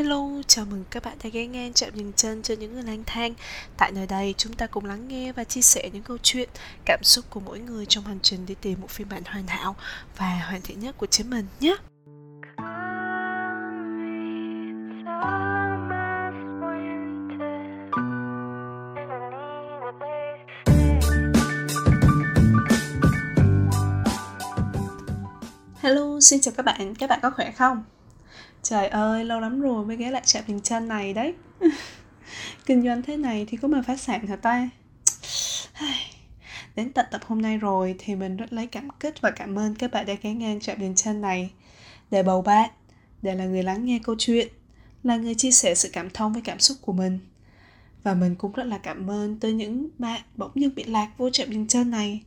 Hello, chào mừng các bạn đã ghé ngang chạm dừng chân cho những người lang thang. Tại nơi đây, chúng ta cùng lắng nghe và chia sẻ những câu chuyện, cảm xúc của mỗi người trong hành trình đi tìm một phiên bản hoàn hảo và hoàn thiện nhất của chính mình nhé. Hello, xin chào các bạn, các bạn có khỏe không? Trời ơi, lâu lắm rồi mới ghé lại trạm bình chân này đấy. Kinh doanh thế này thì có mà phát sản hả ta? Đến tận tập hôm nay rồi thì mình rất lấy cảm kích và cảm ơn các bạn đã ghé ngang trạm bình chân này. Để bầu bạn, để là người lắng nghe câu chuyện Là người chia sẻ sự cảm thông với cảm xúc của mình. Và mình cũng rất là cảm ơn tới những bạn bỗng nhiên bị lạc vô trạm đình chân này.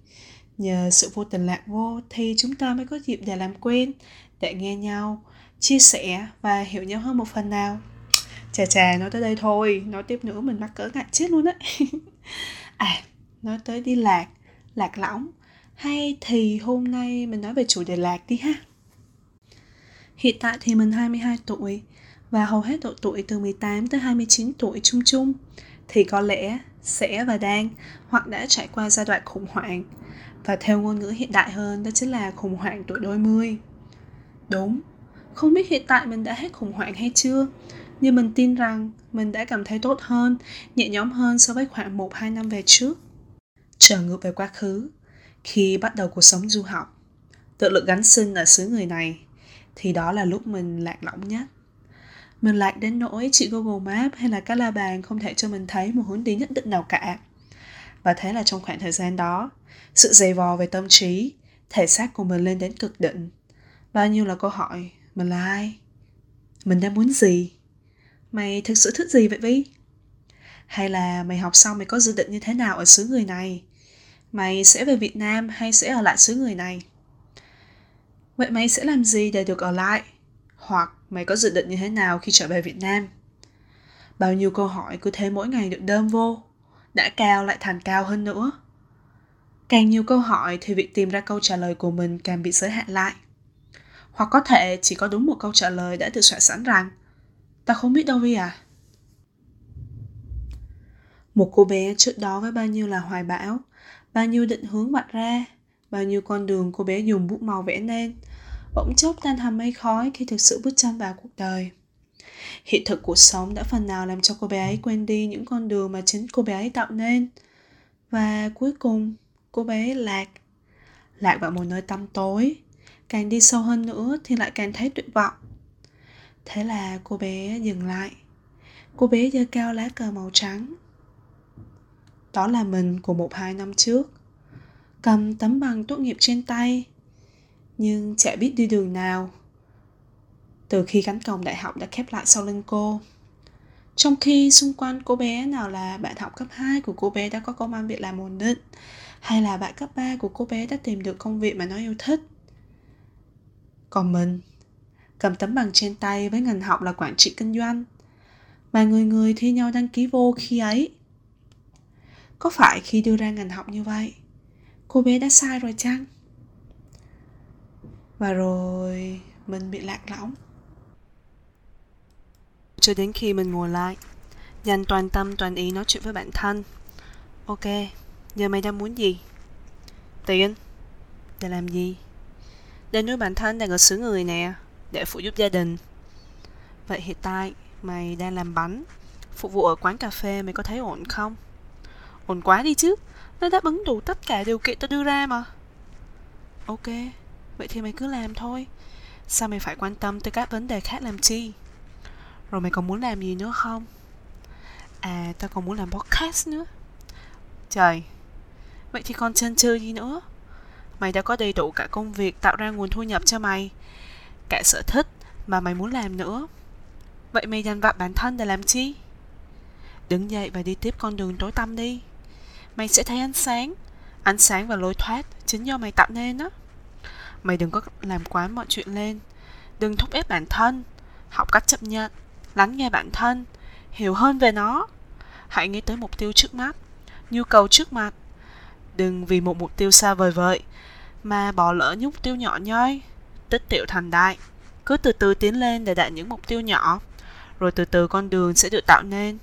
Nhờ sự vô tình lạc vô thì chúng ta mới có dịp để làm quen, để nghe nhau chia sẻ và hiểu nhau hơn một phần nào. Chà chà nói tới đây thôi. Nói tiếp nữa mình mắc cỡ ngại chết luôn á. À nói tới đi lạc. Lạc lõng. Hay thì hôm nay mình nói về chủ đề lạc đi ha. Hiện tại thì mình 22 tuổi và hầu hết độ tuổi từ 18 tới 29 tuổi chung chung thì có lẽ sẽ và đang hoặc đã trải qua giai đoạn khủng hoảng. Và theo ngôn ngữ hiện đại hơn đó chính là khủng hoảng tuổi đôi mươi. Đúng, không biết hiện tại mình đã hết khủng hoảng hay chưa, nhưng mình tin rằng mình đã cảm thấy tốt hơn, nhẹ nhõm hơn so với khoảng 1-2 năm về trước. Trở ngược về quá khứ, khi bắt đầu cuộc sống du học, tự lực gắn sinh ở xứ người này, thì đó là lúc mình lạc lõng nhất. Mình lạc đến nỗi chị Google Maps hay là các la bàn không thể cho mình thấy một hướng đi nhất định nào cả. Và thế là trong khoảng thời gian đó, sự dày vò về tâm trí, thể xác của mình lên đến cực đỉnh. Bao nhiêu là câu hỏi mình là ai mình đang muốn gì? Mày thực sự thích gì vậy vi hay là mày học xong mày có dự định như thế nào ở xứ người này? Mày sẽ về việt nam hay sẽ ở lại xứ người này? Vậy mày sẽ làm gì để được ở lại? Hoặc mày có dự định như thế nào khi trở về việt nam? Bao nhiêu câu hỏi cứ thế mỗi ngày được đơm vô, đã cao lại thành cao hơn nữa. Càng nhiều câu hỏi thì việc tìm ra câu trả lời của mình càng bị giới hạn lại hoặc có thể chỉ có đúng một câu trả lời đã được soạn sẵn rằng Ta không biết đâu Vi à. Một cô bé trước đó với bao nhiêu là hoài bão, Bao nhiêu định hướng vạch ra, Bao nhiêu con đường cô bé dùng bút màu vẽ nên, Bỗng chốc tan thành mây khói khi thực sự bước chân vào cuộc đời. Hiện thực cuộc sống đã phần nào làm cho cô bé ấy quên đi những con đường mà chính cô bé ấy tạo nên. Và cuối cùng, cô bé lạc. Lạc vào một nơi tăm tối càng đi sâu hơn nữa thì lại càng thấy tuyệt vọng. Thế là cô bé dừng lại. Cô bé giơ cao lá cờ màu trắng. Đó là mình của một hai năm trước. Cầm tấm bằng tốt nghiệp trên tay, nhưng chả biết đi đường nào. Từ khi cánh cổng đại học đã khép lại sau lưng cô. Trong khi xung quanh cô bé nào là bạn học cấp 2 của cô bé đã có công an việc làm ổn định, hay là bạn cấp 3 của cô bé đã tìm được công việc mà nó yêu thích còn mình, cầm tấm bằng trên tay với ngành học là quản trị kinh doanh, mà người người thi nhau đăng ký vô khi ấy. Có phải khi đưa ra ngành học như vậy, cô bé đã sai rồi chăng? Và rồi mình bị lạc lõng. Cho đến khi mình ngồi lại, dành toàn tâm toàn ý nói chuyện với bản thân. Ok, giờ mày đang muốn gì? Tiền? Để làm gì? Để nuôi bản thân đang ở xứ người nè, để phụ giúp gia đình. Vậy hiện tại mày đang làm bánh, phục vụ ở quán cà phê mày có thấy ổn không? Ổn quá đi chứ, nó đáp ứng đủ tất cả điều kiện tao đưa ra mà. Ok, vậy thì mày cứ làm thôi. Sao mày phải quan tâm tới các vấn đề khác làm chi? Rồi mày còn muốn làm gì nữa không? À tao còn muốn làm podcast nữa. Trời, vậy thì còn chân chơi gì nữa? Mày đã có đầy đủ cả công việc tạo ra nguồn thu nhập cho mày, cả sở thích mà mày muốn làm nữa. Vậy mày dành vặt bản thân để làm chi? Đứng dậy và đi tiếp con đường tối tăm đi. Mày sẽ thấy ánh sáng. Ánh sáng và lối thoát chính do mày tạo nên đó mày đừng có làm quá mọi chuyện lên. Đừng thúc ép bản thân. Học cách chấp nhận, lắng nghe bản thân, hiểu hơn về nó. Hãy nghĩ tới mục tiêu trước mắt, nhu cầu trước mặt. Đừng vì một mục tiêu xa vời vợi mà bỏ lỡ những mục tiêu nhỏ nhoi tích tiểu thành đại cứ từ từ tiến lên để đạt những mục tiêu nhỏ. Rồi từ từ con đường sẽ được tạo nên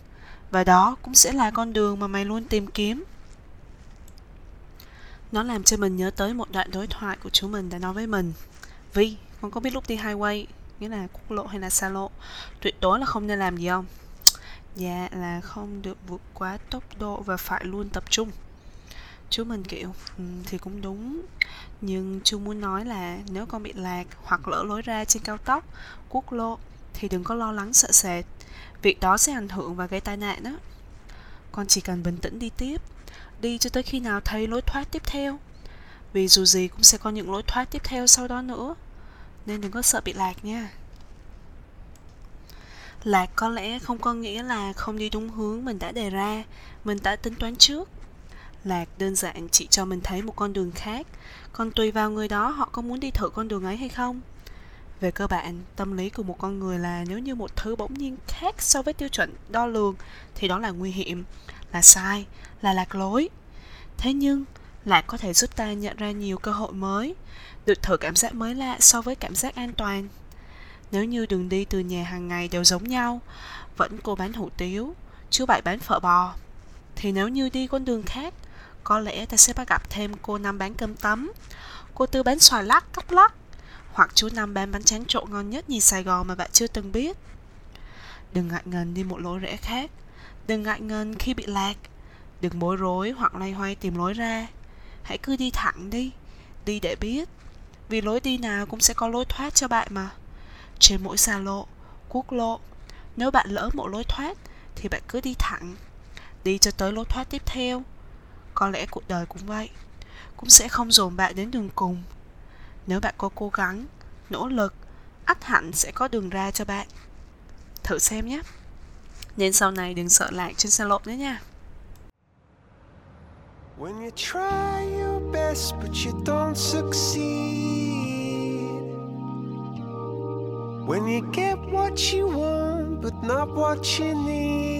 và đó cũng sẽ là con đường mà mày luôn tìm kiếm. Nó làm cho mình nhớ tới một đoạn đối thoại của chú mình đã nói với mình. Vi, con có biết lúc đi highway nghĩa là quốc lộ hay là xa lộ tuyệt đối là không nên làm gì không? Dạ là không được vượt quá tốc độ và phải luôn tập trung chú mình, kiểu ừ, thì cũng đúng. Nhưng chú muốn nói là nếu con bị lạc hoặc lỡ lối ra trên cao tốc, quốc lộ, thì đừng có lo lắng, sợ sệt. Việc đó sẽ ảnh hưởng và gây tai nạn đó con chỉ cần bình tĩnh đi tiếp. Đi cho tới khi nào thấy lối thoát tiếp theo. Vì dù gì cũng sẽ có những lối thoát tiếp theo sau đó nữa. Nên đừng có sợ bị lạc nha. Lạc có lẽ không có nghĩa là không đi đúng hướng mình đã đề ra, mình đã tính toán trước lạc đơn giản chỉ cho mình thấy một con đường khác. Còn tùy vào người đó họ có muốn đi thử con đường ấy hay không? Về cơ bản, tâm lý của một con người là nếu như một thứ bỗng nhiên khác so với tiêu chuẩn đo lường, thì đó là nguy hiểm, là sai, là lạc lối. Thế nhưng, lạc có thể giúp ta nhận ra nhiều cơ hội mới, được thử cảm giác mới lạ so với cảm giác an toàn. Nếu như đường đi từ nhà hàng ngày đều giống nhau, vẫn cô bán hủ tiếu chú bảy bán phở bò, thì nếu như đi con đường khác có lẽ ta sẽ bắt gặp thêm cô năm bán cơm tấm, cô tư bán xoài lắc cóc lắc hoặc chú năm bán bánh tráng trộn ngon nhất nhì sài gòn mà bạn chưa từng biết. Đừng ngại ngần đi một lối rẽ khác. Đừng ngại ngần khi bị lạc. Đừng bối rối hoặc loay hoay tìm lối ra. Hãy cứ đi thẳng đi. Đi để biết. Vì lối đi nào cũng sẽ có lối thoát cho bạn mà. Trên mỗi xa lộ, quốc lộ, nếu bạn lỡ một lối thoát thì bạn cứ đi thẳng. Đi cho tới lối thoát tiếp theo có lẽ cuộc đời cũng vậy. Cũng sẽ không dồn bạn đến đường cùng. Nếu bạn có cố gắng, nỗ lực, ắt hẳn sẽ có đường ra cho bạn. Thử xem nhé. Nên sau này đừng sợ lạc trên xe lộn nữa nha. When you try your best, but you don't succeed. When you get what you want, but not what you need.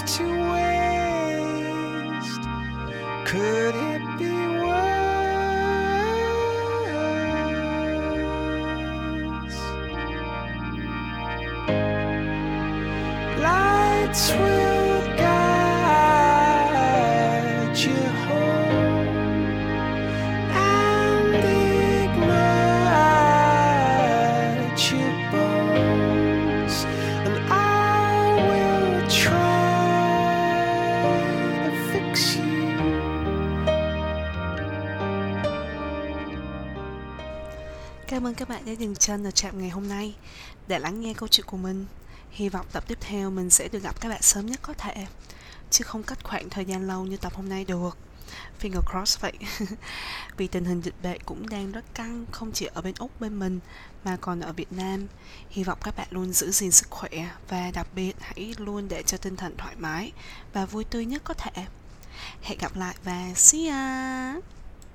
goes to waste Could it be worse? lights Cảm ơn các bạn đã dừng chân ở trạm ngày hôm nay để lắng nghe câu chuyện của mình. Hy vọng tập tiếp theo mình sẽ được gặp các bạn sớm nhất có thể, Chứ không cách khoảng thời gian lâu như tập hôm nay được. Finger cross vậy. Vì tình hình dịch bệnh cũng đang rất căng, Không chỉ ở bên Úc, bên mình, Mà còn ở Việt Nam. Hy vọng các bạn luôn giữ gìn sức khỏe Và đặc biệt hãy luôn để cho tinh thần thoải mái Và vui tươi nhất có thể. Hẹn gặp lại và see ya!